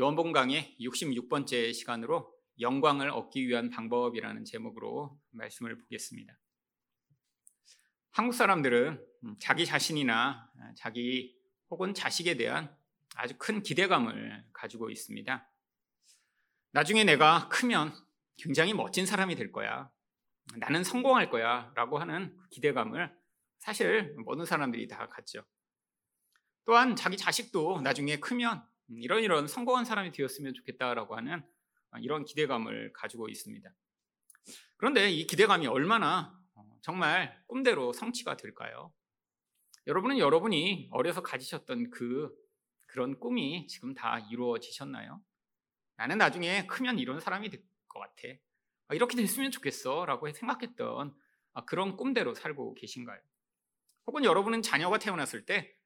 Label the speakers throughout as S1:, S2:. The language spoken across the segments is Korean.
S1: 요한복음 강의 66번째 시간으로 영광을 얻기 위한 방법이라는 제목으로 말씀을 보겠습니다. 한국 사람들은 자기 자신이나 자기 혹은 자식에 대한 아주 큰 기대감을 가지고 있습니다. 나중에 내가 크면 굉장히 멋진 사람이 될 거야. 나는 성공할 거야. 라고 하는 기대감을 사실 모든 사람들이 다 갖죠. 또한 자기 자식도 나중에 크면 이런 이런 성공한 사람이 되었으면 좋겠다라고 하는 이런 기대감을 가지고 있습니다. 그런데 이 기대감이 얼마나 정말 꿈대로 성취가 될까요? 여러분은 여러분이 어려서 가지셨던 그 그런 꿈이 지금 다 이루어지셨나요? 나는 나중에 크면 이런 사람이 될 것 같아. 이렇게 됐으면 좋겠어. 라고 생각했던 그런 꿈대로 살고 계신가요? 혹은 여러분은 자녀가 태어났을 때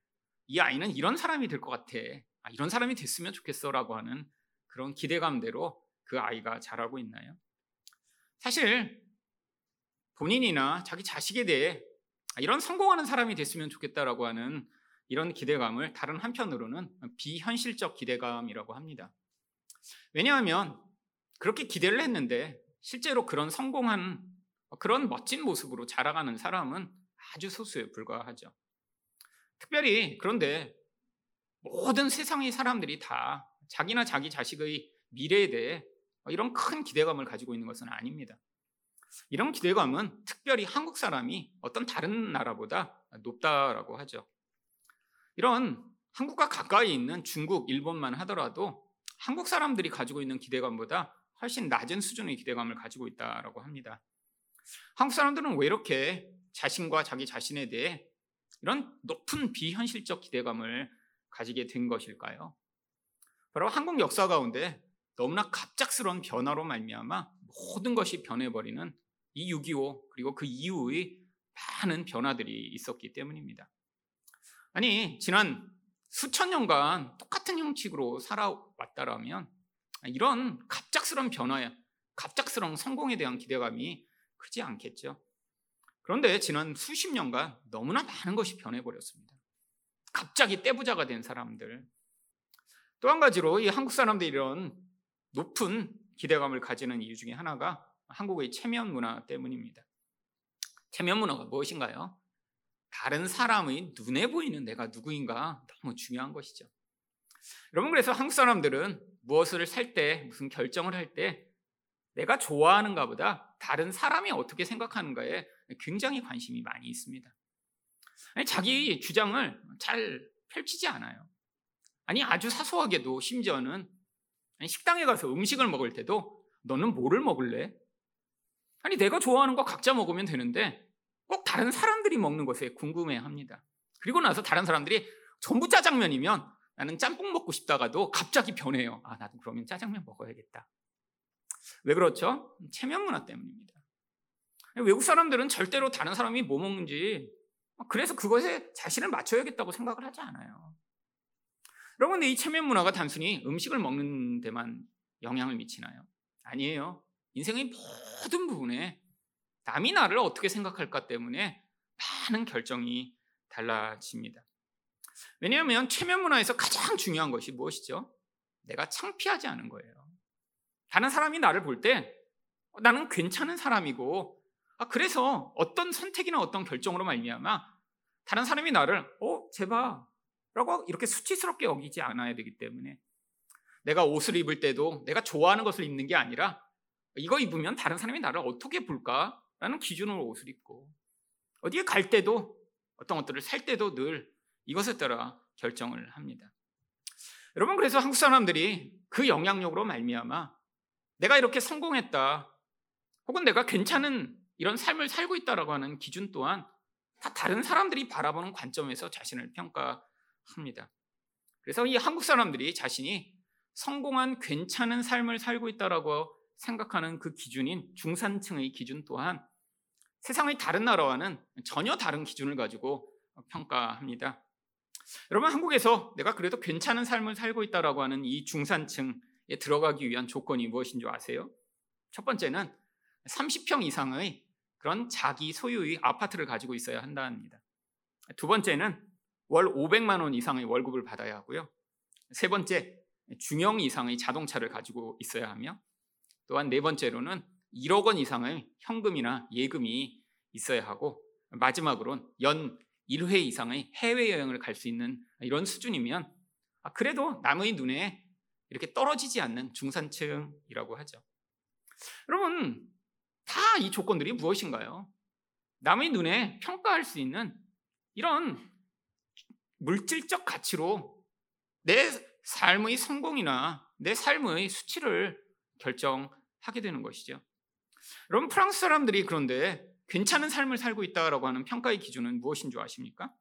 S1: 이 아이는 이런 사람이 될 것 같아. 아, 이런 사람이 됐으면 좋겠어라고 하는 그런 기대감대로 그 아이가 자라고 있나요? 사실 본인이나 자기 자식에 대해 아, 이런 성공하는 사람이 됐으면 좋겠다라고 하는 이런 기대감을 다른 한편으로는 비현실적 기대감이라고 합니다. 왜냐하면 그렇게 기대를 했는데 실제로 그런 성공한 그런 멋진 모습으로 자라가는 사람은 아주 소수에 불과하죠. 특별히 그런데 모든 세상의 사람들이 다 자기나 자기 자식의 미래에 대해 이런 큰 기대감을 가지고 있는 것은 아닙니다. 이런 기대감은 특별히 한국 사람이 어떤 다른 나라보다 높다라고 하죠. 이런 한국과 가까이 있는 중국, 일본만 하더라도 한국 사람들이 가지고 있는 기대감보다 훨씬 낮은 수준의 기대감을 가지고 있다라고 합니다. 한국 사람들은 왜 이렇게 자신과 자기 자신에 대해 이런 높은 비현실적 기대감을 가지게 된 것일까요? 바로 한국 역사 가운데 너무나 갑작스러운 변화로 말미암아 모든 것이 변해버리는 이 6.25 그리고 그 이후의 많은 변화들이 있었기 때문입니다. 아니 지난 수천 년간 똑같은 형식으로 살아왔다라면 이런 갑작스러운 변화에 갑작스러운 성공에 대한 기대감이 크지 않겠죠. 그런데 지난 수십 년간 너무나 많은 것이 변해버렸습니다. 갑자기 떼부자가 된 사람들. 또 한 가지로 이 한국 사람들이 이런 높은 기대감을 가지는 이유 중에 하나가 한국의 체면 문화 때문입니다. 체면 문화가 무엇인가요? 다른 사람의 눈에 보이는 내가 누구인가 너무 중요한 것이죠. 여러분 그래서 한국 사람들은 무엇을 살 때 무슨 결정을 할 때 내가 좋아하는가 보다 다른 사람이 어떻게 생각하는가에 굉장히 관심이 많이 있습니다. 자기 주장을 잘 펼치지 않아요. 아니 아주 사소하게도 심지어는 식당에 가서 음식을 먹을 때도 너는 뭐를 먹을래? 아니 내가 좋아하는 거 각자 먹으면 되는데 꼭 다른 사람들이 먹는 것에 궁금해 합니다. 그리고 나서 다른 사람들이 전부 짜장면이면 나는 짬뽕 먹고 싶다가도 갑자기 변해요. 아 나도 그러면 짜장면 먹어야겠다. 왜 그렇죠? 체면 문화 때문입니다. 외국 사람들은 절대로 다른 사람이 뭐 먹는지 그래서 그것에 자신을 맞춰야겠다고 생각을 하지 않아요. 여러분, 이 체면 문화가 단순히 음식을 먹는 데만 영향을 미치나요? 아니에요. 인생의 모든 부분에 남이 나를 어떻게 생각할까 때문에 많은 결정이 달라집니다. 왜냐하면 체면 문화에서 가장 중요한 것이 무엇이죠? 내가 창피하지 않은 거예요. 다른 사람이 나를 볼 때 나는 괜찮은 사람이고 아, 그래서 어떤 선택이나 어떤 결정으로 말미암아 다른 사람이 나를 어 제발 라고 이렇게 수치스럽게 여기지 않아야 되기 때문에 내가 옷을 입을 때도 내가 좋아하는 것을 입는 게 아니라 이거 입으면 다른 사람이 나를 어떻게 볼까라는 기준으로 옷을 입고 어디에 갈 때도 어떤 것들을 살 때도 늘 이것에 따라 결정을 합니다. 여러분 그래서 한국 사람들이 그 영향력으로 말미암아 내가 이렇게 성공했다 혹은 내가 괜찮은 이런 삶을 살고 있다라고 하는 기준 또한 다 다른 사람들이 바라보는 관점에서 자신을 평가합니다. 그래서 이 한국 사람들이 자신이 성공한 괜찮은 삶을 살고 있다라고 생각하는 그 기준인 중산층의 기준 또한 세상의 다른 나라와는 전혀 다른 기준을 가지고 평가합니다. 여러분 한국에서 내가 그래도 괜찮은 삶을 살고 있다라고 하는 이 중산층에 들어가기 위한 조건이 무엇인 줄 아세요? 첫 번째는 30평 이상의 그런 자기 소유의 아파트를 가지고 있어야 한다합니다. 두 번째는 월 500만 원 이상의 월급을 받아야 하고요. 세 번째, 중형 이상의 자동차를 가지고 있어야 하며 또한 네 번째로는 1억 원 이상의 현금이나 예금이 있어야 하고 마지막으로는 연 1회 이상의 해외여행을 갈 수 있는 이런 수준이면 아, 그래도 남의 눈에 이렇게 떨어지지 않는 중산층이라고 하죠. 여러분, 다 이 조건들이 무엇인가요? 남의 눈에 평가할 수 있는 이런 물질적 가치로 내 삶의 성공이나 내 삶의 수치를 결정하게 되는 것이죠. 여러분, 프랑스 사람들이 그런데 괜찮은 삶을 살고 있다라고 하는 평가의 기준은 무엇인 줄 아십니까?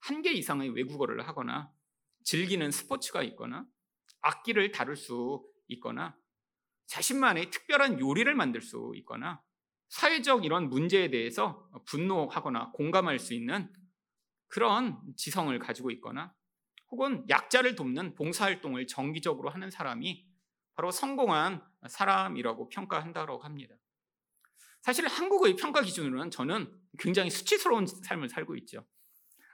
S1: 한 개 이상의 외국어를 하거나 즐기는 스포츠가 있거나 악기를 다룰 수 있거나 자신만의 특별한 요리를 만들 수 있거나 사회적 이런 문제에 대해서 분노하거나 공감할 수 있는 그런 지성을 가지고 있거나 혹은 약자를 돕는 봉사활동을 정기적으로 하는 사람이 바로 성공한 사람이라고 평가한다고 합니다. 사실 한국의 평가 기준으로는 저는 굉장히 수치스러운 삶을 살고 있죠.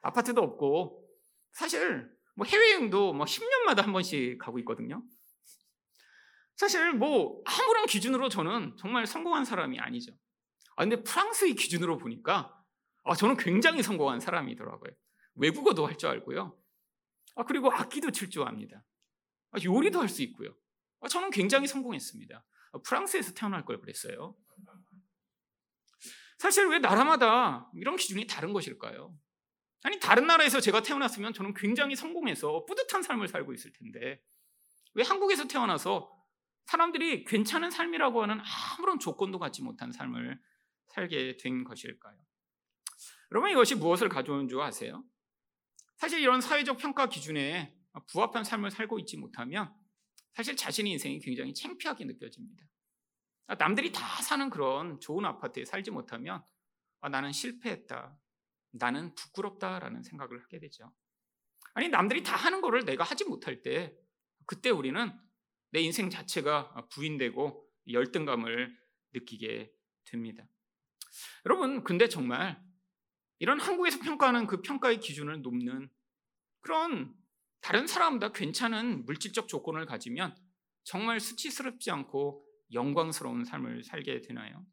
S1: 아파트도 없고 사실 뭐 해외여행도 뭐 10년마다 한 번씩 가고 있거든요. 사실 뭐 아무런 기준으로 저는 정말 성공한 사람이 아니죠. 아 근데 프랑스의 기준으로 보니까 아 저는 굉장히 성공한 사람이더라고요. 외국어도 할 줄 알고요. 아 그리고 악기도 칠 줄 압니다. 아, 요리도 할 수 있고요. 아, 저는 굉장히 성공했습니다. 아, 프랑스에서 태어날 걸 그랬어요. 사실 왜 나라마다 이런 기준이 다른 것일까요? 아니 다른 나라에서 제가 태어났으면 저는 굉장히 성공해서 뿌듯한 삶을 살고 있을 텐데 왜 한국에서 태어나서 사람들이 괜찮은 삶이라고 하는 아무런 조건도 갖지 못한 삶을 살게 된 것일까요? 여러분 이것이 무엇을 가져오는 줄 아세요? 사실 이런 사회적 평가 기준에 부합한 삶을 살고 있지 못하면 사실 자신의 인생이 굉장히 창피하게 느껴집니다. 남들이 다 사는 그런 좋은 아파트에 살지 못하면 아, 나는 실패했다. 나는 부끄럽다라는 생각을 하게 되죠. 아니 남들이 다 하는 거를 내가 하지 못할 때 그때 우리는 내 인생 자체가 부인되고 열등감을 느끼게 됩니다. 여러분 근데 정말 이런 한국에서 평가하는 그 평가의 기준을 높는 그런 다른 사람보다 괜찮은 물질적 조건을 가지면 정말 수치스럽지 않고 영광스러운 삶을 살게 되나요?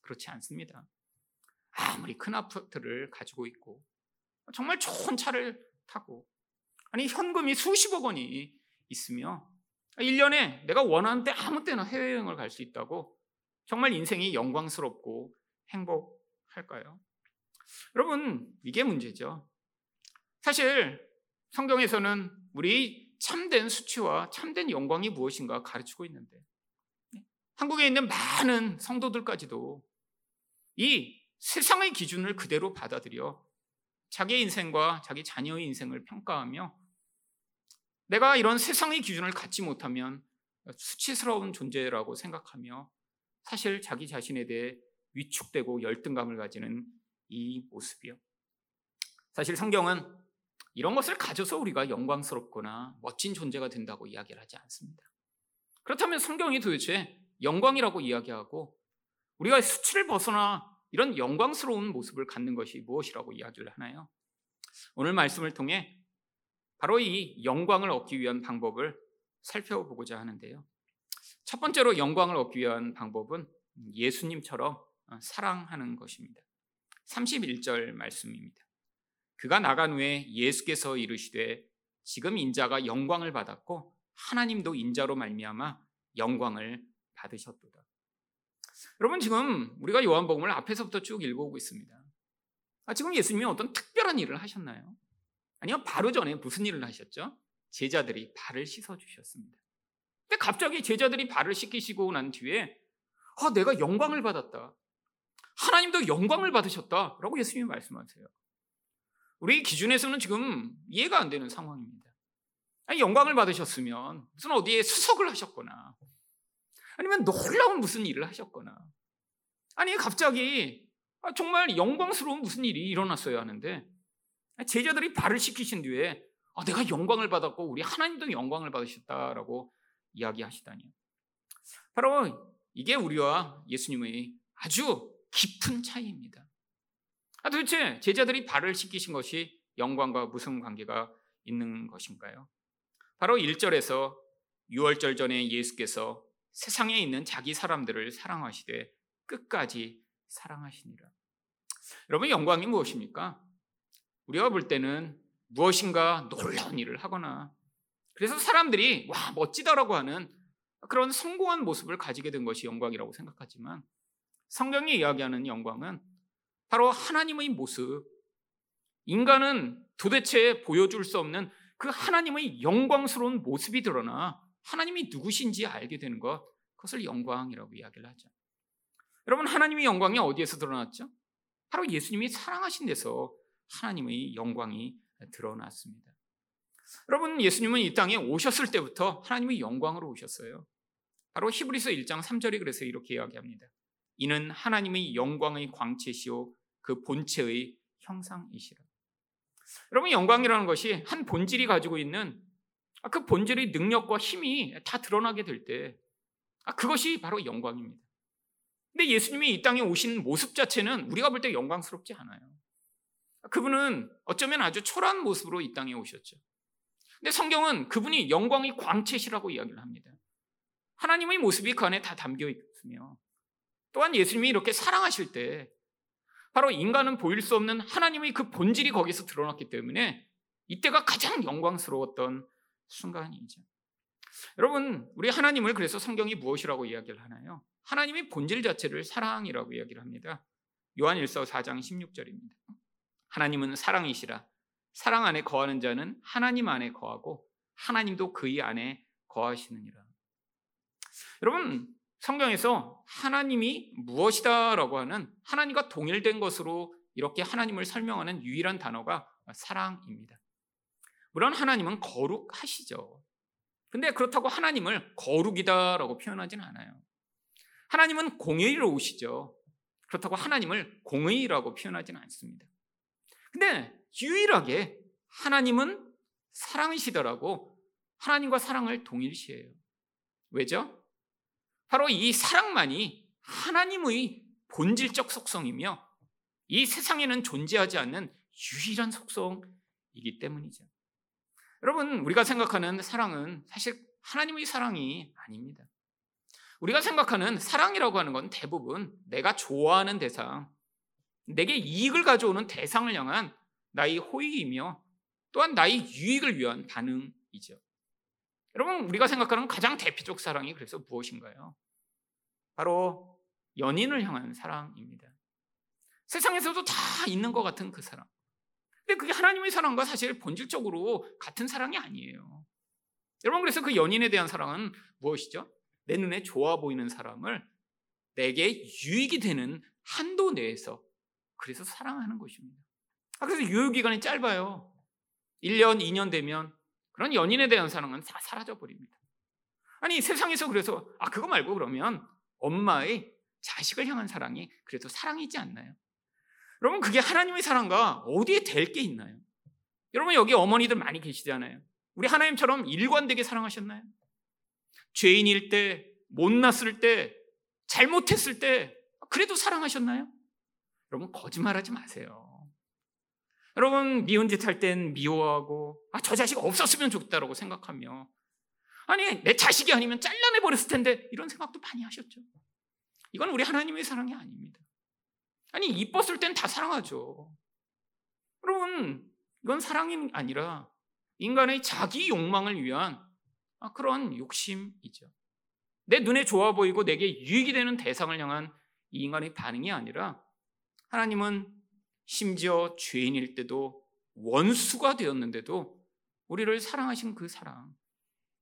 S1: 그렇지 않습니다. 아무리 큰 아파트를 가지고 있고 정말 좋은 차를 타고 아니 현금이 수십억 원이 있으며 1년에 내가 원하는 때 아무 때나 해외여행을 갈 수 있다고 정말 인생이 영광스럽고 행복할까요? 여러분, 이게 문제죠. 사실 성경에서는 우리 참된 수치와 참된 영광이 무엇인가 가르치고 있는데 한국에 있는 많은 성도들까지도 이 세상의 기준을 그대로 받아들여 자기 인생과 자기 자녀의 인생을 평가하며 내가 이런 세상의 기준을 갖지 못하면 수치스러운 존재라고 생각하며 사실 자기 자신에 대해 위축되고 열등감을 가지는 이 모습이요. 사실 성경은 이런 것을 가져서 우리가 영광스럽거나 멋진 존재가 된다고 이야기를 하지 않습니다. 그렇다면 성경이 도대체 영광이라고 이야기하고 우리가 수치를 벗어나 이런 영광스러운 모습을 갖는 것이 무엇이라고 이야기를 하나요? 오늘 말씀을 통해 바로 이 영광을 얻기 위한 방법을 살펴보고자 하는데요. 첫 번째로 영광을 얻기 위한 방법은 예수님처럼 사랑하는 것입니다. 31절 말씀입니다. 그가 나간 후에 예수께서 이르시되 지금 인자가 영광을 받았고 하나님도 인자로 말미암아 영광을 받으셨도다. 여러분 지금 우리가 요한복음을 앞에서부터 쭉 읽어오고 있습니다. 아, 지금 예수님이 어떤 특별한 일을 하셨나요? 아니요, 바로 전에 무슨 일을 하셨죠? 제자들이 발을 씻어 주셨습니다. 근데 갑자기 제자들이 발을 씻기시고 난 뒤에 아, 내가 영광을 받았다. 하나님도 영광을 받으셨다 라고 예수님이 말씀하세요. 우리 기준에서는 지금 이해가 안 되는 상황입니다. 아니, 영광을 받으셨으면 무슨 어디에 수석을 하셨거나 아니면 놀라운 무슨 일을 하셨거나 아니 갑자기 아, 정말 영광스러운 무슨 일이 일어났어야 하는데 제자들이 발을 씻기신 뒤에 아, 내가 영광을 받았고 우리 하나님도 영광을 받으셨다라고 이야기하시다니 바로 이게 우리와 예수님의 아주 깊은 차이입니다. 아, 도대체 제자들이 발을 씻기신 것이 영광과 무슨 관계가 있는 것인가요? 바로 1절에서 6월절 전에 예수께서 세상에 있는 자기 사람들을 사랑하시되 끝까지 사랑하시니라. 여러분 영광이 무엇입니까? 우리가 볼 때는 무엇인가 놀라운 일을 하거나 그래서 사람들이 와 멋지다라고 하는 그런 성공한 모습을 가지게 된 것이 영광이라고 생각하지만 성경이 이야기하는 영광은 바로 하나님의 모습. 인간은 도대체 보여줄 수 없는 그 하나님의 영광스러운 모습이 드러나 하나님이 누구신지 알게 되는 것, 그것을 영광이라고 이야기를 하죠. 여러분, 하나님의 영광이 어디에서 드러났죠? 바로 예수님이 사랑하신 데서 하나님의 영광이 드러났습니다. 여러분, 예수님은 이 땅에 오셨을 때부터 하나님의 영광으로 오셨어요. 바로 히브리서 1장 3절이 그래서 이렇게 이야기합니다. 이는 하나님의 영광의 광채시요 그 본체의 형상이시라. 여러분 영광이라는 것이 한 본질이 가지고 있는 그 본질의 능력과 힘이 다 드러나게 될 때 그것이 바로 영광입니다. 근데 예수님이 이 땅에 오신 모습 자체는 우리가 볼 때 영광스럽지 않아요. 그분은 어쩌면 아주 초라한 모습으로 이 땅에 오셨죠. 근데 성경은 그분이 영광의 광채시라고 이야기를 합니다. 하나님의 모습이 그 안에 다 담겨 있으며 또한 예수님이 이렇게 사랑하실 때 바로 인간은 보일 수 없는 하나님의 그 본질이 거기서 드러났기 때문에 이때가 가장 영광스러웠던 순간이죠. 여러분, 우리 하나님을 그래서 성경이 무엇이라고 이야기를 하나요? 하나님의 본질 자체를 사랑이라고 이야기를 합니다. 요한 1서 4장 16절입니다. 하나님은 사랑이시라. 사랑 안에 거하는 자는 하나님 안에 거하고 하나님도 그의 안에 거하시느니라. 여러분, 성경에서 하나님이 무엇이다라고 하는 하나님과 동일된 것으로 이렇게 하나님을 설명하는 유일한 단어가 사랑입니다. 물론 하나님은 거룩하시죠. 근데 그렇다고 하나님을 거룩이다라고 표현하진 않아요. 하나님은 공의로우시죠. 그렇다고 하나님을 공의라고 표현하진 않습니다. 근데 유일하게 하나님은 사랑이시더라고 하나님과 사랑을 동일시해요. 왜죠? 바로 이 사랑만이 하나님의 본질적 속성이며 이 세상에는 존재하지 않는 유일한 속성이기 때문이죠. 여러분, 우리가 생각하는 사랑은 사실 하나님의 사랑이 아닙니다. 우리가 생각하는 사랑이라고 하는 건 대부분 내가 좋아하는 대상, 내게 이익을 가져오는 대상을 향한 나의 호의이며 또한 나의 유익을 위한 반응이죠. 여러분, 우리가 생각하는 가장 대표적 사랑이 그래서 무엇인가요? 바로 연인을 향한 사랑입니다. 세상에서도 다 있는 것 같은 그 사랑. 근데 그게 하나님의 사랑과 사실 본질적으로 같은 사랑이 아니에요. 여러분, 그래서 그 연인에 대한 사랑은 무엇이죠? 내 눈에 좋아 보이는 사람을 내게 유익이 되는 한도 내에서 그래서 사랑하는 것입니다. 아, 그래서 유효기간이 짧아요. 1년, 2년 되면 그런 연인에 대한 사랑은 다 사라져 버립니다. 아니 세상에서 그래서 아 그거 말고 그러면 엄마의 자식을 향한 사랑이 그래도 사랑이지 않나요? 여러분 그게 하나님의 사랑과 어디에 될 게 있나요? 여러분 여기 어머니들 많이 계시잖아요. 우리 하나님처럼 일관되게 사랑하셨나요? 죄인일 때, 못났을 때, 잘못했을 때 그래도 사랑하셨나요? 여러분 거짓말하지 마세요. 여러분 미운 짓 할 땐 미워하고 아, 저 자식 없었으면 좋겠다라고 생각하며 아니 내 자식이 아니면 잘라내 버렸을 텐데 이런 생각도 많이 하셨죠. 이건 우리 하나님의 사랑이 아닙니다. 아니 이뻤을 땐 다 사랑하죠. 여러분 이건 사랑이 아니라 인간의 자기 욕망을 위한 아, 그런 욕심이죠. 내 눈에 좋아 보이고 내게 유익이 되는 대상을 향한 이 인간의 반응이 아니라 하나님은 심지어 죄인일 때도 원수가 되었는데도 우리를 사랑하신 그 사랑.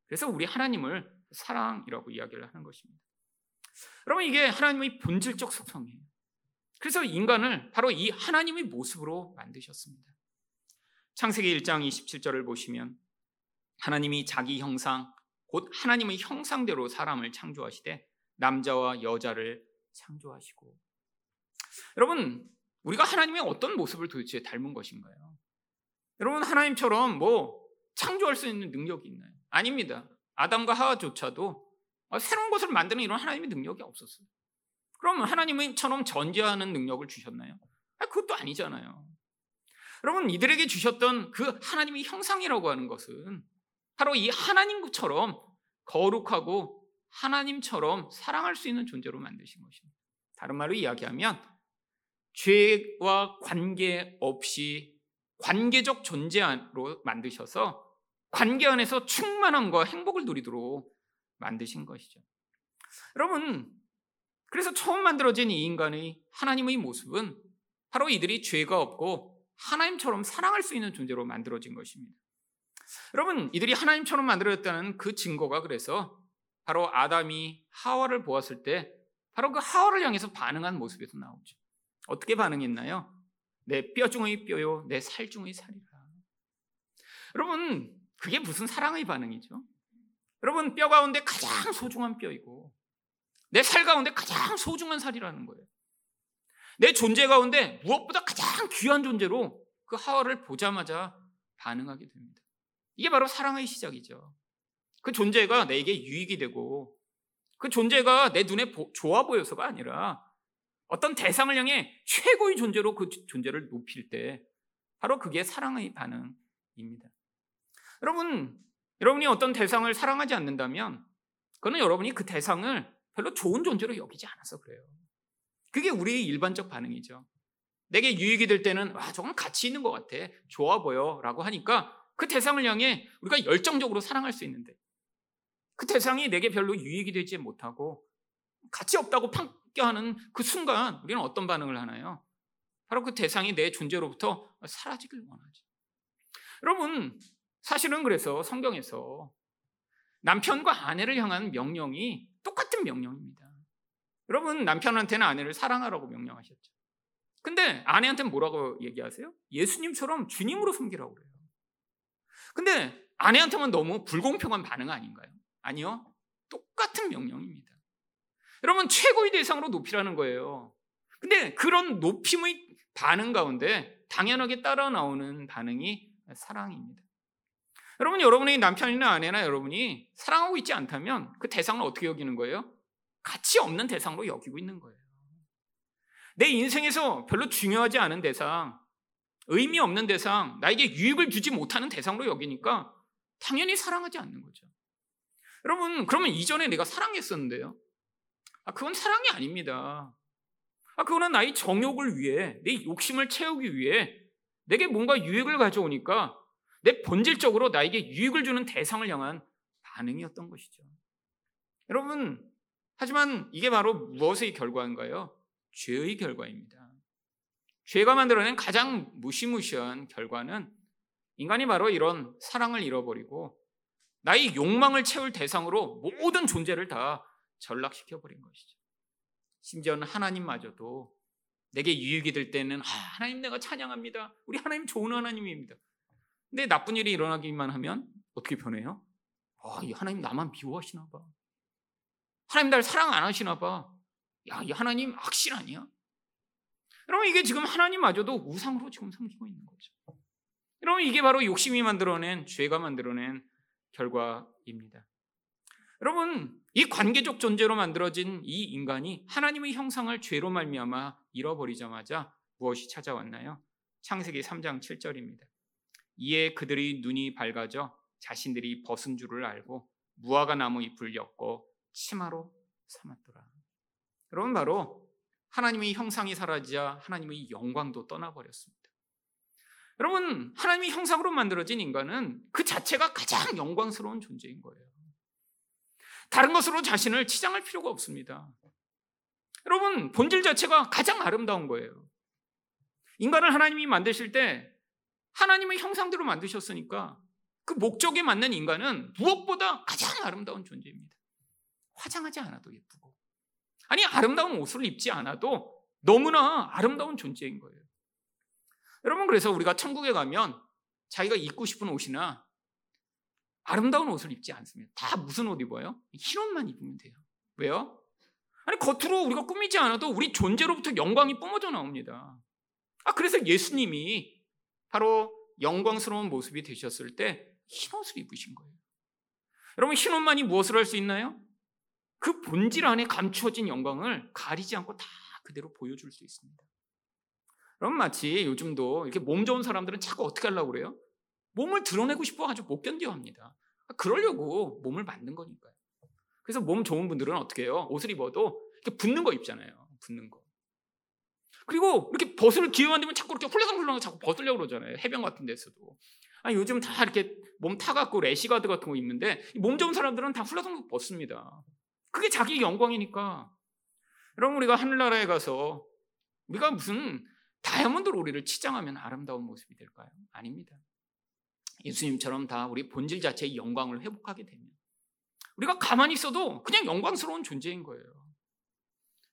S1: 그래서 우리 하나님을 사랑이라고 이야기를 하는 것입니다. 여러분 이게 하나님의 본질적 속성이에요. 그래서 인간을 바로 이 하나님의 모습으로 만드셨습니다. 창세기 1장 27절을 보시면 하나님이 자기 형상 곧 하나님의 형상대로 사람을 창조하시되 남자와 여자를 창조하시고 여러분 우리가 하나님의 어떤 모습을 도대체 닮은 것인가요? 여러분 하나님처럼 뭐 창조할 수 있는 능력이 있나요? 아닙니다. 아담과 하와조차도 새로운 것을 만드는 이런 하나님의 능력이 없었어요. 그럼 하나님처럼 전제하는 능력을 주셨나요? 그것도 아니잖아요. 여러분 이들에게 주셨던 그 하나님의 형상이라고 하는 것은 바로 이 하나님처럼 거룩하고 하나님처럼 사랑할 수 있는 존재로 만드신 것입니다. 다른 말로 이야기하면 죄와 관계 없이 관계적 존재로 만드셔서 관계 안에서 충만함과 행복을 누리도록 만드신 것이죠. 여러분, 그래서 처음 만들어진 이 인간의 하나님의 모습은 바로 이들이 죄가 없고 하나님처럼 사랑할 수 있는 존재로 만들어진 것입니다. 여러분, 이들이 하나님처럼 만들어졌다는 그 증거가 그래서 바로 아담이 하와를 보았을 때 바로 그 하와를 향해서 반응한 모습에서 나오죠. 어떻게 반응했나요? 내 뼈 중의 뼈요, 내 살 중의 살이라. 여러분, 그게 무슨 사랑의 반응이죠? 여러분, 뼈 가운데 가장 소중한 뼈이고, 내 살 가운데 가장 소중한 살이라는 거예요. 내 존재 가운데 무엇보다 가장 귀한 존재로 그 하와를 보자마자 반응하게 됩니다. 이게 바로 사랑의 시작이죠. 그 존재가 내게 유익이 되고 그 존재가 내 눈에 좋아 보여서가 아니라 어떤 대상을 향해 최고의 존재로 그 존재를 높일 때 바로 그게 사랑의 반응입니다. 여러분, 여러분이 어떤 대상을 사랑하지 않는다면 그거는 여러분이 그 대상을 별로 좋은 존재로 여기지 않아서 그래요. 그게 우리의 일반적 반응이죠. 내게 유익이 될 때는 와, 저건 가치 있는 것 같아. 좋아 보여. 라고 하니까 그 대상을 향해 우리가 열정적으로 사랑할 수 있는데 그 대상이 내게 별로 유익이 되지 못하고 가치 없다고 판결하는 그 순간 우리는 어떤 반응을 하나요? 바로 그 대상이 내 존재로부터 사라지길 원하지. 여러분, 사실은 그래서 성경에서 남편과 아내를 향한 명령이 똑같은 명령입니다. 여러분, 남편한테는 아내를 사랑하라고 명령하셨죠. 근데 아내한테는 뭐라고 얘기하세요? 예수님처럼 주님으로 섬기라고 그래요. 근데 아내한테만 너무 불공평한 반응 아닌가요? 아니요. 똑같은 명령입니다. 여러분, 최고의 대상으로 높이라는 거예요. 근데 그런 높임의 반응 가운데 당연하게 따라 나오는 반응이 사랑입니다. 여러분, 여러분의 남편이나 아내나 여러분이 사랑하고 있지 않다면 그 대상을 어떻게 여기는 거예요? 가치 없는 대상으로 여기고 있는 거예요. 내 인생에서 별로 중요하지 않은 대상, 의미 없는 대상, 나에게 유익을 주지 못하는 대상으로 여기니까 당연히 사랑하지 않는 거죠. 여러분, 그러면 이전에 내가 사랑했었는데요. 아, 그건 사랑이 아닙니다. 아, 그거는 나의 정욕을 위해, 내 욕심을 채우기 위해 내게 뭔가 유익을 가져오니까 내 본질적으로 나에게 유익을 주는 대상을 향한 반응이었던 것이죠. 여러분, 하지만 이게 바로 무엇의 결과인가요? 죄의 결과입니다. 죄가 만들어낸 가장 무시무시한 결과는 인간이 바로 이런 사랑을 잃어버리고 나의 욕망을 채울 대상으로 모든 존재를 다 전락시켜 버린 것이죠. 심지어는 하나님마저도 내게 유익이 될 때는 아, 하나님 내가 찬양합니다. 우리 하나님 좋은 하나님입니다. 근데 나쁜 일이 일어나기만 하면 어떻게 변해요? 아, 이 하나님 나만 미워하시나 봐. 하나님 날 사랑 안 하시나 봐. 야, 이 하나님 악신 아니야? 여러분 이게 지금 하나님마저도 우상으로 지금 섬기고 있는 거죠. 여러분 이게 바로 욕심이 만들어낸 죄가 만들어낸 결과입니다. 여러분, 이 관계적 존재로 만들어진 이 인간이 하나님의 형상을 죄로 말미암아 잃어버리자마자 무엇이 찾아왔나요? 창세기 3장 7절입니다. 이에 그들의 눈이 밝아져 자신들이 벗은 줄을 알고 무화과 나무 잎을 엮고 치마로 삼았더라. 여러분 바로 하나님의 형상이 사라지자 하나님의 영광도 떠나버렸습니다. 여러분, 하나님의 형상으로 만들어진 인간은 그 자체가 가장 영광스러운 존재인 거예요. 다른 것으로 자신을 치장할 필요가 없습니다. 여러분, 본질 자체가 가장 아름다운 거예요. 인간을 하나님이 만드실 때 하나님의 형상대로 만드셨으니까 그 목적에 맞는 인간은 무엇보다 가장 아름다운 존재입니다. 화장하지 않아도 예쁘고. 아니, 아름다운 옷을 입지 않아도 너무나 아름다운 존재인 거예요. 여러분 그래서 우리가 천국에 가면 자기가 입고 싶은 옷이나 아름다운 옷을 입지 않습니다. 다 무슨 옷 입어요? 흰 옷만 입으면 돼요. 왜요? 아니 겉으로 우리가 꾸미지 않아도 우리 존재로부터 영광이 뿜어져 나옵니다. 아 그래서 예수님이 바로 영광스러운 모습이 되셨을 때 흰 옷을 입으신 거예요. 여러분 흰 옷만이 무엇을 할 수 있나요? 그 본질 안에 감추어진 영광을 가리지 않고 다 그대로 보여줄 수 있습니다. 그럼 마치 요즘도 이렇게 몸 좋은 사람들은 자꾸 어떻게 하려고 그래요? 몸을 드러내고 싶어 가지고 못 견뎌 합니다. 그러려고 몸을 만든 거니까요. 그래서 몸 좋은 분들은 어떻게 해요? 옷을 입어도 이렇게 붙는 거 입잖아요. 붙는 거. 그리고 이렇게 벗을 기회 만 되면 자꾸 이렇게 훌렁훌렁 자꾸 벗으려고 그러잖아요. 해변 같은 데서도. 아 요즘 다 이렇게 몸 타갖고 래시가드 같은 거 입는데 몸 좋은 사람들은 다 훌렁훌렁 벗습니다. 그게 자기 영광이니까. 여러분 우리가 하늘나라에 가서 우리가 무슨 다이아몬드로 이렇게 치장하면 아름다운 모습이 될까요? 아닙니다. 예수님처럼 다 우리 본질 자체의 영광을 회복하게 되면 우리가 가만히 있어도 그냥 영광스러운 존재인 거예요.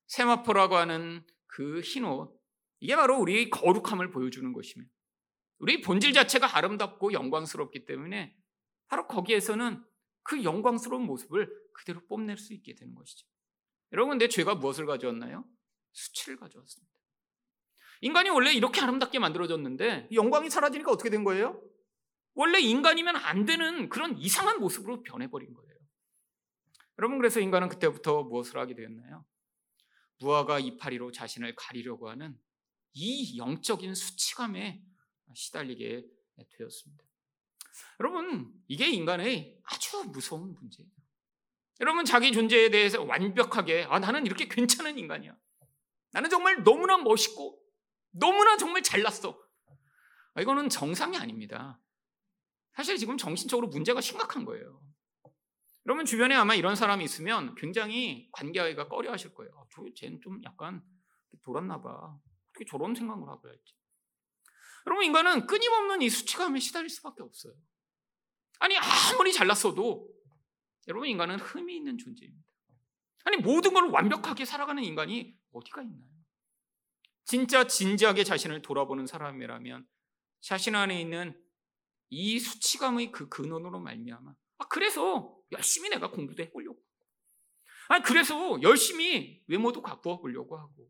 S1: 세마포라고 하는 그 흰옷 이게 바로 우리의 거룩함을 보여주는 것이며 우리 본질 자체가 아름답고 영광스럽기 때문에 바로 거기에서는 그 영광스러운 모습을 그대로 뽐낼 수 있게 되는 것이죠. 여러분, 내 죄가 무엇을 가져왔나요? 수치를 가져왔습니다. 인간이 원래 이렇게 아름답게 만들어졌는데 영광이 사라지니까 어떻게 된 거예요? 원래 인간이면 안 되는 그런 이상한 모습으로 변해버린 거예요. 여러분, 그래서 인간은 그때부터 무엇을 하게 되었나요? 무화과 이파리로 자신을 가리려고 하는 이 영적인 수치감에 시달리게 되었습니다. 여러분, 이게 인간의 아주 무서운 문제예요. 여러분, 자기 존재에 대해서 완벽하게, 아, 나는 이렇게 괜찮은 인간이야. 나는 정말 너무나 멋있고, 너무나 정말 잘났어. 아, 이거는 정상이 아닙니다. 사실 지금 정신적으로 문제가 심각한 거예요. 여러분 주변에 아마 이런 사람이 있으면 굉장히 관계하기가 꺼려 하실 거예요. 아, 저 쟤는 좀 약간 돌았나 봐. 어떻게 저런 생각을 하고 했지? 여러분 인간은 끊임없는 이 수치감에 시달릴 수밖에 없어요. 아니 아무리 잘났어도 여러분 인간은 흠이 있는 존재입니다. 아니 모든 걸 완벽하게 살아가는 인간이 어디가 있나요? 진짜 진지하게 자신을 돌아보는 사람이라면 자신 안에 있는 이 수치감의 그 근원으로 말미암아 아 그래서 열심히 내가 공부도 해보려고 아 그래서 열심히 외모도 갖고 보려고 하고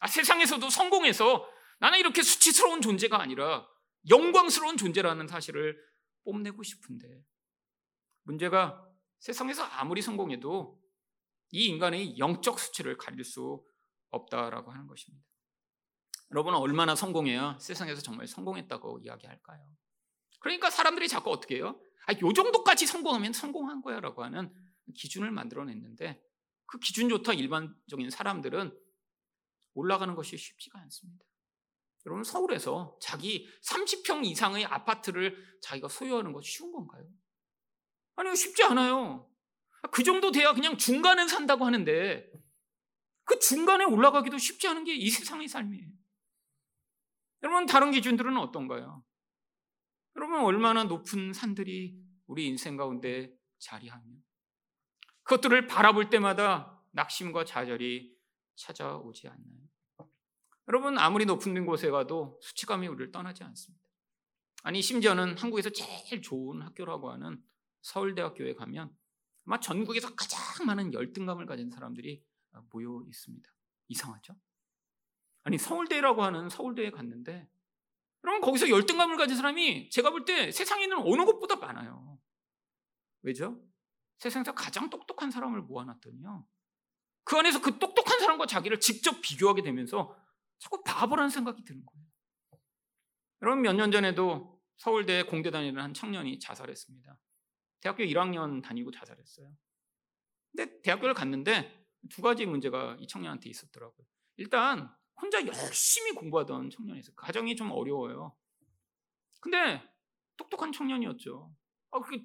S1: 아 세상에서도 성공해서 나는 이렇게 수치스러운 존재가 아니라 영광스러운 존재라는 사실을 뽐내고 싶은데 문제가 세상에서 아무리 성공해도 이 인간의 영적 수치를 가릴 수 없다라고 하는 것입니다. 여러분은 얼마나 성공해야 세상에서 정말 성공했다고 이야기할까요? 그러니까 사람들이 자꾸 어떻게 해요? 아, 요 정도까지 성공하면 성공한 거야 라고 하는 기준을 만들어냈는데 그 기준조차 일반적인 사람들은 올라가는 것이 쉽지가 않습니다. 여러분 서울에서 자기 30평 이상의 아파트를 자기가 소유하는 것이 쉬운 건가요? 아니요 쉽지 않아요. 그 정도 돼야 그냥 중간에 산다고 하는데 그 중간에 올라가기도 쉽지 않은 게 이 세상의 삶이에요. 여러분 다른 기준들은 어떤가요? 여러분 얼마나 높은 산들이 우리 인생 가운데 자리하며 그것들을 바라볼 때마다 낙심과 좌절이 찾아오지 않나요? 여러분 아무리 높은 곳에 가도 수치감이 우리를 떠나지 않습니다. 아니 심지어는 한국에서 제일 좋은 학교라고 하는 서울대학교에 가면 아마 전국에서 가장 많은 열등감을 가진 사람들이 모여 있습니다. 이상하죠? 아니 서울대라고 하는 서울대에 갔는데 그러면 거기서 열등감을 가진 사람이 제가 볼 때 세상에 있는 어느 곳보다 많아요. 왜죠? 세상에서 가장 똑똑한 사람을 모아놨더니요. 그 안에서 그 똑똑한 사람과 자기를 직접 비교하게 되면서 자꾸 바보라는 생각이 드는 거예요. 여러분 몇 년 전에도 서울대 공대 다니는 한 청년이 자살했습니다. 대학교 1학년 다니고 자살했어요. 근데 대학교를 갔는데 두 가지 문제가 이 청년한테 있었더라고요. 일단 혼자 열심히 공부하던 청년이었어요. 가정이 좀 어려워요. 근데 똑똑한 청년이었죠. 아, 그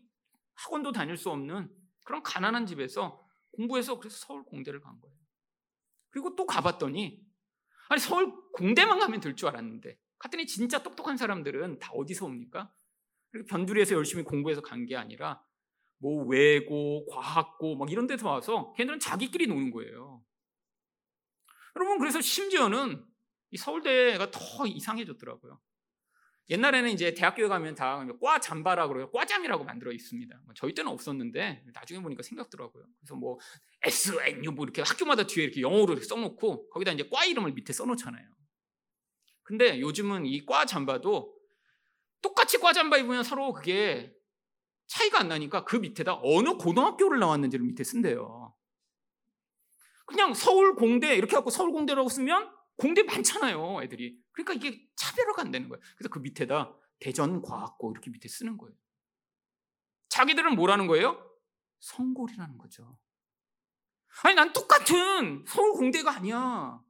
S1: 학원도 다닐 수 없는 그런 가난한 집에서 공부해서 그래서 서울 공대를 간 거예요. 그리고 또 가봤더니 아니 서울 공대만 가면 될 줄 알았는데 갔더니 진짜 똑똑한 사람들은 다 어디서 옵니까? 변두리에서 열심히 공부해서 간 게 아니라 뭐 외고, 과학고 막 이런 데서 와서 걔들은 자기끼리 노는 거예요. 여러분 그래서 심지어는 이 서울대가 더 이상해졌더라고요. 옛날에는 이제 대학교에 가면 다 과 잠바라고 그래요. 과잠이라고 만들어 있습니다. 뭐 저희 때는 없었는데 나중에 보니까 생겼더라고요. 그래서 뭐 SNU 뭐 이렇게 학교마다 뒤에 이렇게 영어로 이렇게 써놓고 거기다 이제 과 이름을 밑에 써놓잖아요. 근데 요즘은 이 과 잠바도 똑같이 과 잠바 입으면 서로 그게 차이가 안 나니까 그 밑에다 어느 고등학교를 나왔는지를 밑에 쓴대요. 그냥 서울 공대 이렇게 갖고 서울 공대라고 쓰면 공대 많잖아요, 애들이. 그러니까 이게 차별화가 안 되는 거예요. 그래서 그 밑에다 대전과학고 이렇게 밑에 쓰는 거예요. 자기들은 뭐라는 거예요? 성골이라는 거죠. 아니, 난 똑같은 서울 공대가 아니야.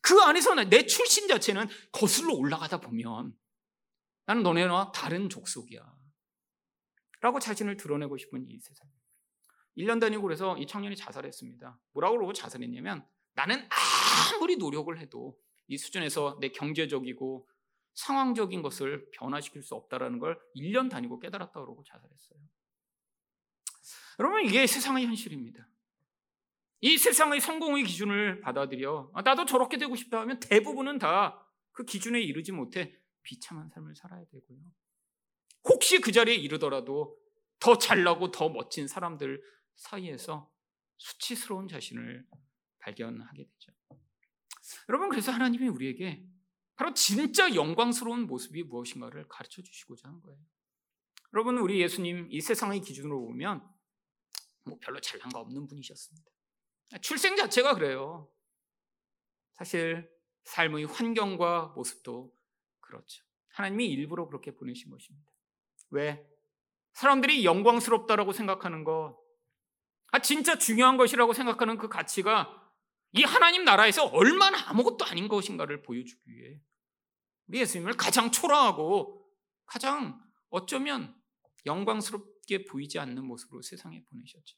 S1: 그 안에서 내 출신 자체는 거슬러 올라가다 보면 나는 너네와 다른 족속이야. 라고 자신을 드러내고 싶은 이 세상. 1년 다니고 그래서 이 청년이 자살했습니다. 뭐라고 그러고 자살했냐면 나는 아무리 노력을 해도 이 수준에서 내 경제적이고 상황적인 것을 변화시킬 수 없다라는 걸 1년 다니고 깨달았다 그러고 자살했어요. 여러분 이게 세상의 현실입니다. 이 세상의 성공의 기준을 받아들여 아, 나도 저렇게 되고 싶다 하면 대부분은 다 그 기준에 이르지 못해 비참한 삶을 살아야 되고요. 혹시 그 자리에 이르더라도 더 잘나고 더 멋진 사람들 사이에서 수치스러운 자신을 발견하게 되죠. 여러분 그래서 하나님이 우리에게 바로 진짜 영광스러운 모습이 무엇인가를 가르쳐 주시고자 한 거예요. 여러분 우리 예수님 이 세상의 기준으로 보면 뭐 별로 잘난 거 없는 분이셨습니다. 출생 자체가 그래요. 사실 삶의 환경과 모습도 그렇죠. 하나님이 일부러 그렇게 보내신 것입니다. 왜? 사람들이 영광스럽다라고 생각하는 것, 아, 진짜 중요한 것이라고 생각하는 그 가치가 이 하나님 나라에서 얼마나 아무것도 아닌 것인가를 보여주기 위해 우리 예수님을 가장 초라하고 가장 어쩌면 영광스럽게 보이지 않는 모습으로 세상에 보내셨죠.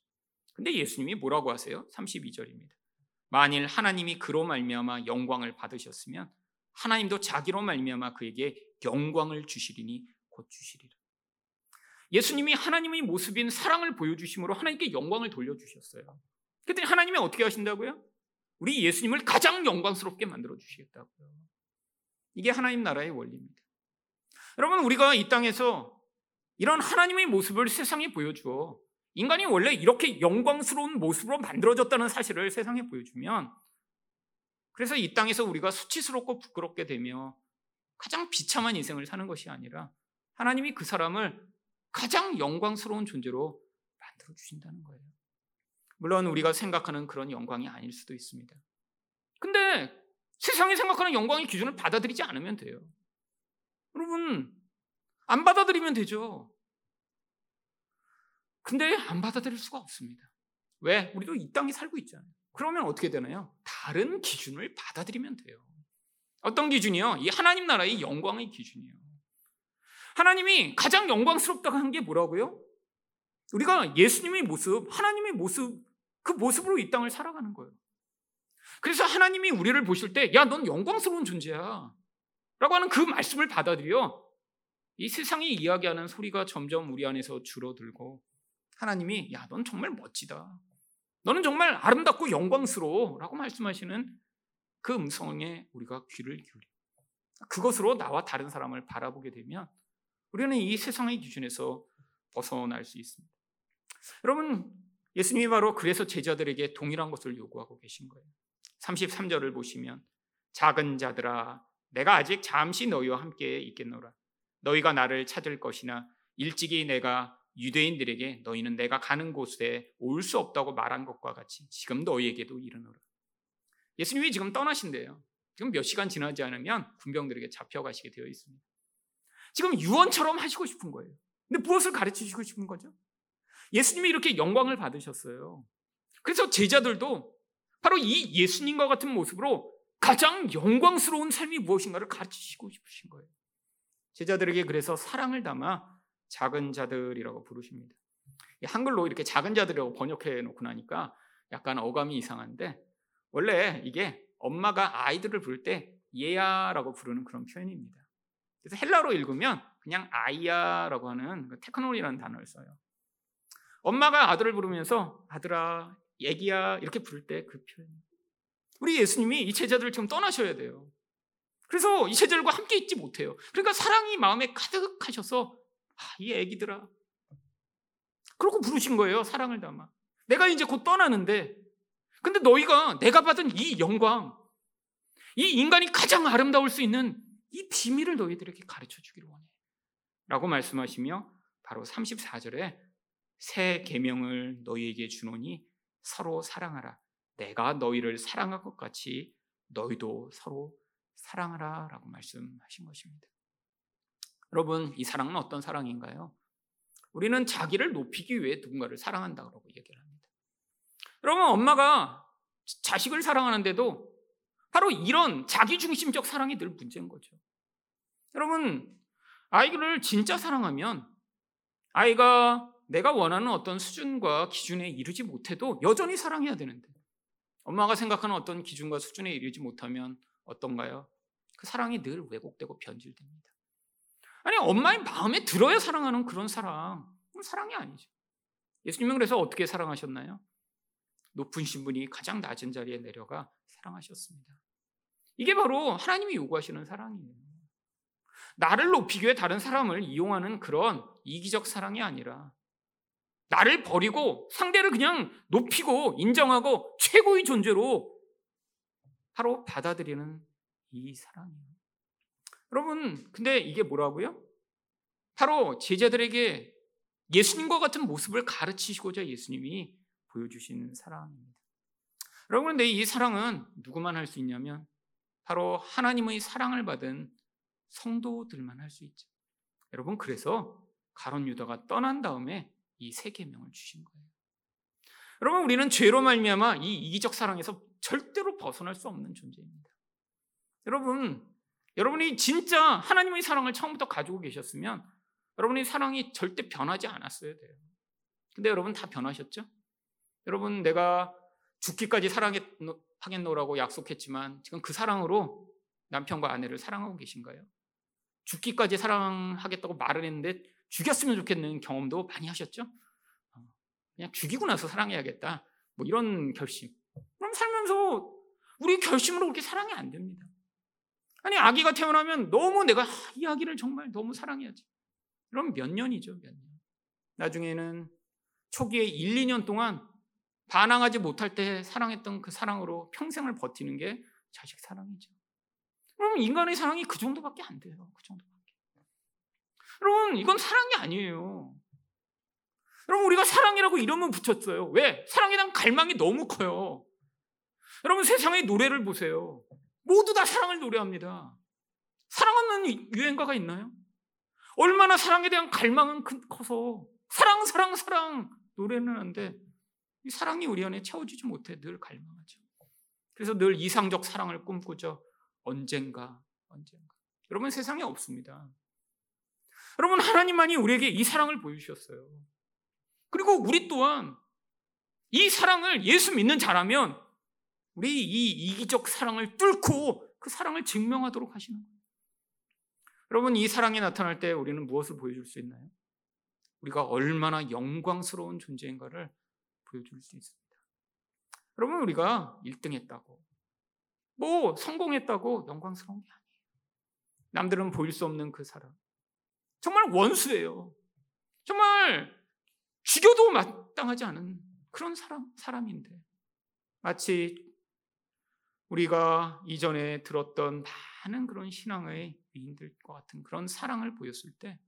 S1: 근데 예수님이 뭐라고 하세요? 32절입니다. 만일 하나님이 그로 말미암아 영광을 받으셨으면 하나님도 자기로 말미암아 그에게 영광을 주시리니 곧 주시리라. 예수님이 하나님의 모습인 사랑을 보여주심으로 하나님께 영광을 돌려주셨어요. 그랬더니 하나님이 어떻게 하신다고요? 우리 예수님을 가장 영광스럽게 만들어 주시겠다고요. 이게 하나님 나라의 원리입니다. 여러분, 우리가 이 땅에서 이런 하나님의 모습을 세상에 보여주어 인간이 원래 이렇게 영광스러운 모습으로 만들어졌다는 사실을 세상에 보여주면 그래서 이 땅에서 우리가 수치스럽고 부끄럽게 되며 가장 비참한 인생을 사는 것이 아니라 하나님이 그 사람을 가장 영광스러운 존재로 만들어 주신다는 거예요. 물론 우리가 생각하는 그런 영광이 아닐 수도 있습니다. 근데 세상이 생각하는 영광의 기준을 받아들이지 않으면 돼요. 여러분, 안 받아들이면 되죠. 근데 안 받아들일 수가 없습니다. 왜? 우리도 이 땅에 살고 있잖아요. 그러면 어떻게 되나요? 다른 기준을 받아들이면 돼요. 어떤 기준이요? 이 하나님 나라의 영광의 기준이에요. 하나님이 가장 영광스럽다고 한 게 뭐라고요? 우리가 예수님의 모습, 하나님의 모습, 그 모습으로 이 땅을 살아가는 거예요. 그래서 하나님이 우리를 보실 때, 야, 넌 영광스러운 존재야. 라고 하는 그 말씀을 받아들여 이 세상이 이야기하는 소리가 점점 우리 안에서 줄어들고 하나님이 야, 넌 정말 멋지다. 너는 정말 아름답고 영광스러워. 라고 말씀하시는 그 음성에 우리가 귀를 기울여. 그것으로 나와 다른 사람을 바라보게 되면 우리는 이 세상의 기준에서 벗어날 수 있습니다. 여러분, 예수님이 바로 그래서 제자들에게 동일한 것을 요구하고 계신 거예요. 33절을 보시면 작은 자들아 내가 아직 잠시 너희와 함께 있겠노라. 너희가 나를 찾을 것이나 일찍이 내가 유대인들에게 너희는 내가 가는 곳에 올 수 없다고 말한 것과 같이 지금 너희에게도 이르노라. 예수님이 지금 떠나신대요. 지금 몇 시간 지나지 않으면 군병들에게 잡혀가시게 되어 있습니다. 지금 유언처럼 하시고 싶은 거예요. 근데 무엇을 가르치시고 싶은 거죠? 예수님이 이렇게 영광을 받으셨어요. 그래서 제자들도 바로 이 예수님과 같은 모습으로 가장 영광스러운 삶이 무엇인가를 가르치시고 싶으신 거예요. 제자들에게 그래서 사랑을 담아 작은 자들이라고 부르십니다. 한글로 이렇게 작은 자들이라고 번역해 놓고 나니까 약간 어감이 이상한데 원래 이게 엄마가 아이들을 부를 때 예야라고 부르는 그런 표현입니다. 그래서 헬라로 읽으면 그냥 아이야라고 하는 그 테크놀이라는 단어를 써요. 엄마가 아들을 부르면서 아들아, 애기야 이렇게 부를 때 그 표현. 우리 예수님이 이 제자들을 지금 떠나셔야 돼요. 그래서 이 제자들과 함께 있지 못해요. 그러니까 사랑이 마음에 가득하셔서 아, 이 애기들아. 그렇고 부르신 거예요. 사랑을 담아. 내가 이제 곧 떠나는데 근데 너희가 내가 받은 이 영광 이 인간이 가장 아름다울 수 있는 이 비밀을 너희들에게 가르쳐 주기를 원해. 라고 말씀하시며 바로 34절에 새 계명을 너희에게 주노니 서로 사랑하라. 내가 너희를 사랑한 것 같이 너희도 서로 사랑하라 라고 말씀하신 것입니다. 여러분, 이 사랑은 어떤 사랑인가요? 우리는 자기를 높이기 위해 누군가를 사랑한다고 얘기를 합니다. 여러분 엄마가 자식을 사랑하는데도 바로 이런 자기중심적 사랑이 늘 문제인 거죠. 여러분 아이를 진짜 사랑하면 아이가 내가 원하는 어떤 수준과 기준에 이르지 못해도 여전히 사랑해야 되는데 엄마가 생각하는 어떤 기준과 수준에 이르지 못하면 어떤가요? 그 사랑이 늘 왜곡되고 변질됩니다. 아니 엄마의 마음에 들어야 사랑하는 그런 사랑, 그건 사랑이 아니죠. 예수님은 그래서 어떻게 사랑하셨나요? 높은 신분이 가장 낮은 자리에 내려가 사랑하셨습니다. 이게 바로 하나님이 요구하시는 사랑이에요. 나를 높이기 위해 다른 사람을 이용하는 그런 이기적 사랑이 아니라 나를 버리고 상대를 그냥 높이고 인정하고 최고의 존재로 바로 받아들이는 이 사랑이에요. 여러분, 근데 이게 뭐라고요? 바로 제자들에게 예수님과 같은 모습을 가르치시고자 예수님이 보여주시는 사랑입니다. 여러분, 근데 이 사랑은 누구만 할 수 있냐면 바로 하나님의 사랑을 받은 성도들만 할 수 있죠. 여러분, 그래서 가론 유다가 떠난 다음에 이 세 계명을 주신 거예요. 여러분, 우리는 죄로 말미암아 이 이기적 사랑에서 절대로 벗어날 수 없는 존재입니다. 여러분, 여러분이 진짜 하나님의 사랑을 처음부터 가지고 계셨으면 여러분의 사랑이 절대 변하지 않았어야 돼요. 근데 여러분 다 변하셨죠? 여러분 내가 죽기까지 사랑하겠노라고 약속했지만 지금 그 사랑으로 남편과 아내를 사랑하고 계신가요? 죽기까지 사랑하겠다고 말을 했는데 죽였으면 좋겠는 경험도 많이 하셨죠? 어, 그냥 죽이고 나서 사랑해야겠다. 뭐 이런 결심. 그럼 살면서 우리 결심으로 그렇게 사랑이 안 됩니다. 아니 아기가 태어나면 너무 내가 이 아기를 정말 너무 사랑해야지. 그럼 몇 년이죠, 몇 년. 나중에는 초기에 1, 2년 동안 반항하지 못할 때 사랑했던 그 사랑으로 평생을 버티는 게 자식 사랑이죠. 그럼 인간의 사랑이 그 정도밖에 안 돼요. 그 정도밖에. 여러분, 이건 사랑이 아니에요. 여러분, 우리가 사랑이라고 이름을 붙였어요. 왜? 사랑에 대한 갈망이 너무 커요. 여러분, 세상의 노래를 보세요. 모두 다 사랑을 노래합니다. 사랑하는 유행가가 있나요? 얼마나 사랑에 대한 갈망은 커서 사랑 사랑 사랑 노래는 이 사랑이 우리 안에 채워지지 못해 늘 갈망하죠. 그래서 늘 이상적 사랑을 꿈꾸죠. 언젠가 언젠가. 여러분 세상에 없습니다. 여러분 하나님만이 우리에게 이 사랑을 보여주셨어요. 그리고 우리 또한 이 사랑을 예수 믿는 자라면 우리 이 이기적 사랑을 뚫고 그 사랑을 증명하도록 하시는 거예요. 여러분, 이 사랑이 나타날 때 우리는 무엇을 보여줄 수 있나요? 우리가 얼마나 영광스러운 존재인가를 보여줄 수 있습니다. 여러분, 우리가 1등 했다고, 뭐, 성공했다고 영광스러운 게 아니에요. 남들은 보일 수 없는 그 사람. 정말 원수예요. 정말 죽여도 마땅하지 않은 그런 사람, 사람인데. 마치 우리가 이전에 들었던 많은 그런 신앙의 위인들과 같은 그런 사랑을 보였을 때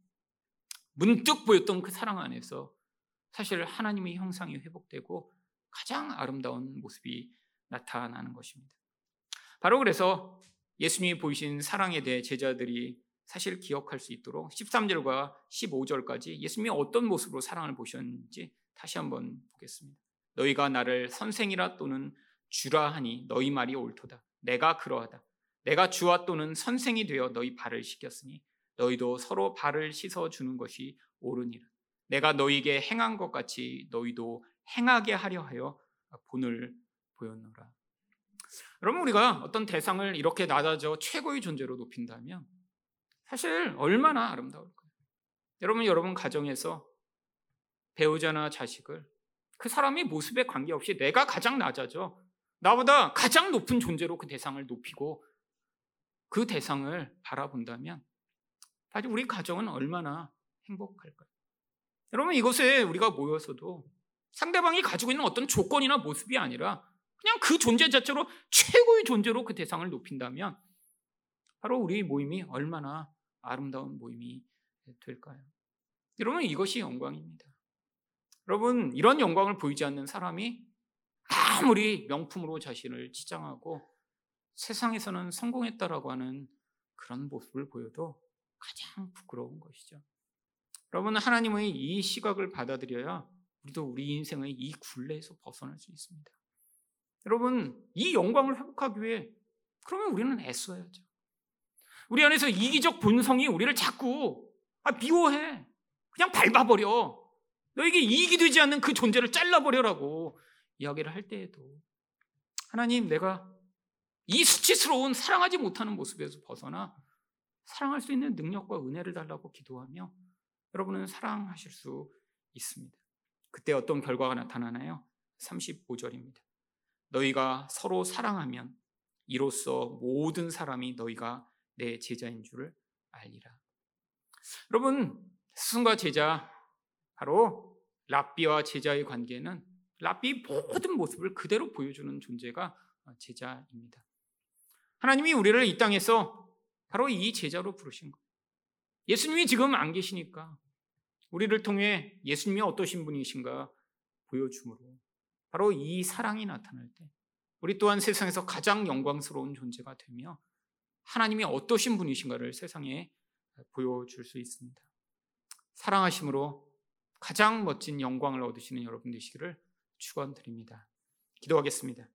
S1: 문득 보였던 그 사랑 안에서 사실 하나님의 형상이 회복되고 가장 아름다운 모습이 나타나는 것입니다. 바로 그래서 예수님이 보이신 사랑에 대해 제자들이 사실 기억할 수 있도록 13절과 15절까지 예수님이 어떤 모습으로 사랑을 보셨는지 다시 한번 보겠습니다. 너희가 나를 선생이라 또는 주라 하니 너희 말이 옳도다. 내가 그러하다. 내가 주와 또는 선생이 되어 너희 발을 씻겼으니 너희도 서로 발을 씻어 주는 것이 옳으니라. 내가 너희에게 행한 것 같이 너희도 행하게 하려 하여 본을 보였노라. 여러분 우리가 어떤 대상을 이렇게 낮아져 최고의 존재로 높인다면 사실 얼마나 아름다울까요? 여러분 여러분 가정에서 배우자나 자식을 그 사람이 모습에 관계없이 내가 가장 낮아져 나보다 가장 높은 존재로 그 대상을 높이고 그 대상을 바라본다면 사실 우리 가정은 얼마나 행복할까요? 여러분 이것에 우리가 모여서도 상대방이 가지고 있는 어떤 조건이나 모습이 아니라 그냥 그 존재 자체로 최고의 존재로 그 대상을 높인다면 바로 우리 모임이 얼마나 아름다운 모임이 될까요? 여러분 이것이 영광입니다. 여러분 이런 영광을 보이지 않는 사람이 아무리 명품으로 자신을 치장하고 세상에서는 성공했다라고 하는 그런 모습을 보여도 가장 부끄러운 것이죠. 여러분 하나님의 이 시각을 받아들여야 우리도 우리 인생의 이 굴레에서 벗어날 수 있습니다. 여러분, 이 영광을 회복하기 위해 그러면 우리는 애써야죠. 우리 안에서 이기적 본성이 우리를 자꾸 아, 미워해. 그냥 밟아버려. 너에게 이익이 되지 않는 그 존재를 잘라버려라고 이야기를 할 때에도 하나님 내가 이 수치스러운 사랑하지 못하는 모습에서 벗어나 사랑할 수 있는 능력과 은혜를 달라고 기도하며 여러분은 사랑하실 수 있습니다. 그때 어떤 결과가 나타나나요? 35절입니다. 너희가 서로 사랑하면 이로써 모든 사람이 너희가 내 제자인 줄을 알리라. 여러분, 스승과 제자 바로 랍비와 제자의 관계는 랍비 모든 모습을 그대로 보여주는 존재가 제자입니다. 하나님이 우리를 이 땅에서 바로 이 제자로 부르신 거예요. 예수님이 지금 안 계시니까 우리를 통해 예수님이 어떠신 분이신가 보여줌으로 바로 이 사랑이 나타날 때 우리 또한 세상에서 가장 영광스러운 존재가 되며 하나님이 어떠신 분이신가를 세상에 보여줄 수 있습니다. 사랑하심으로 가장 멋진 영광을 얻으시는 여러분 되시기를 축원드립니다. 기도하겠습니다.